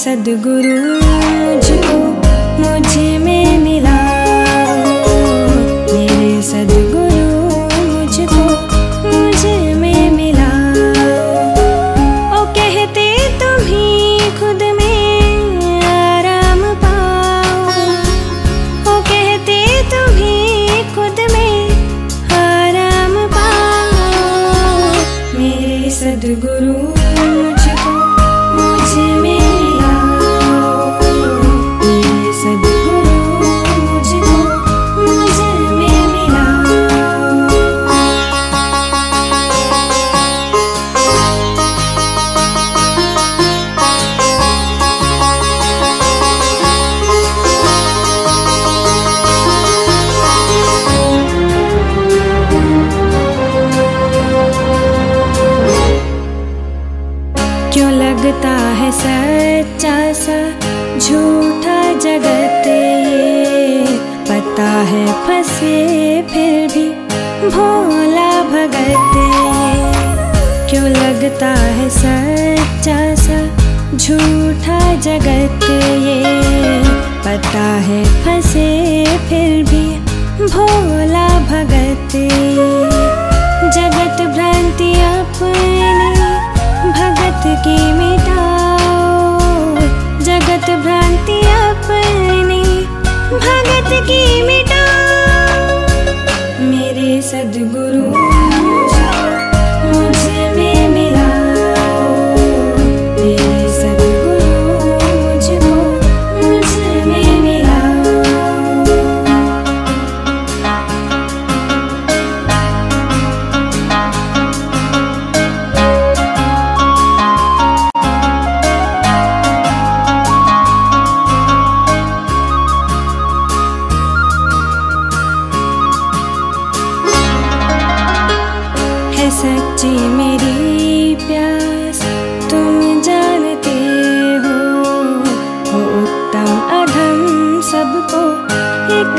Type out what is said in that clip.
सदगुरु मुझको मुझे में मिला। मेरे सदगुरु मुझको मुझे में मिला। ओ कहते तुम्ही खुद में आराम पाओ ओ कहते तुम्ही खुद में आराम पाओ मेरे सदगुरु सच्चा सा झूठा जगत ये। पता है फंसे फिर भी भोला भगत ये। क्यों लगता है सच्चा सा झूठा जगत ये। पता है फंसे फिर भी भोला भगत ये। सच्ची मेरी प्यास। तुम जानते हो हो उत्तम अधम सबको एक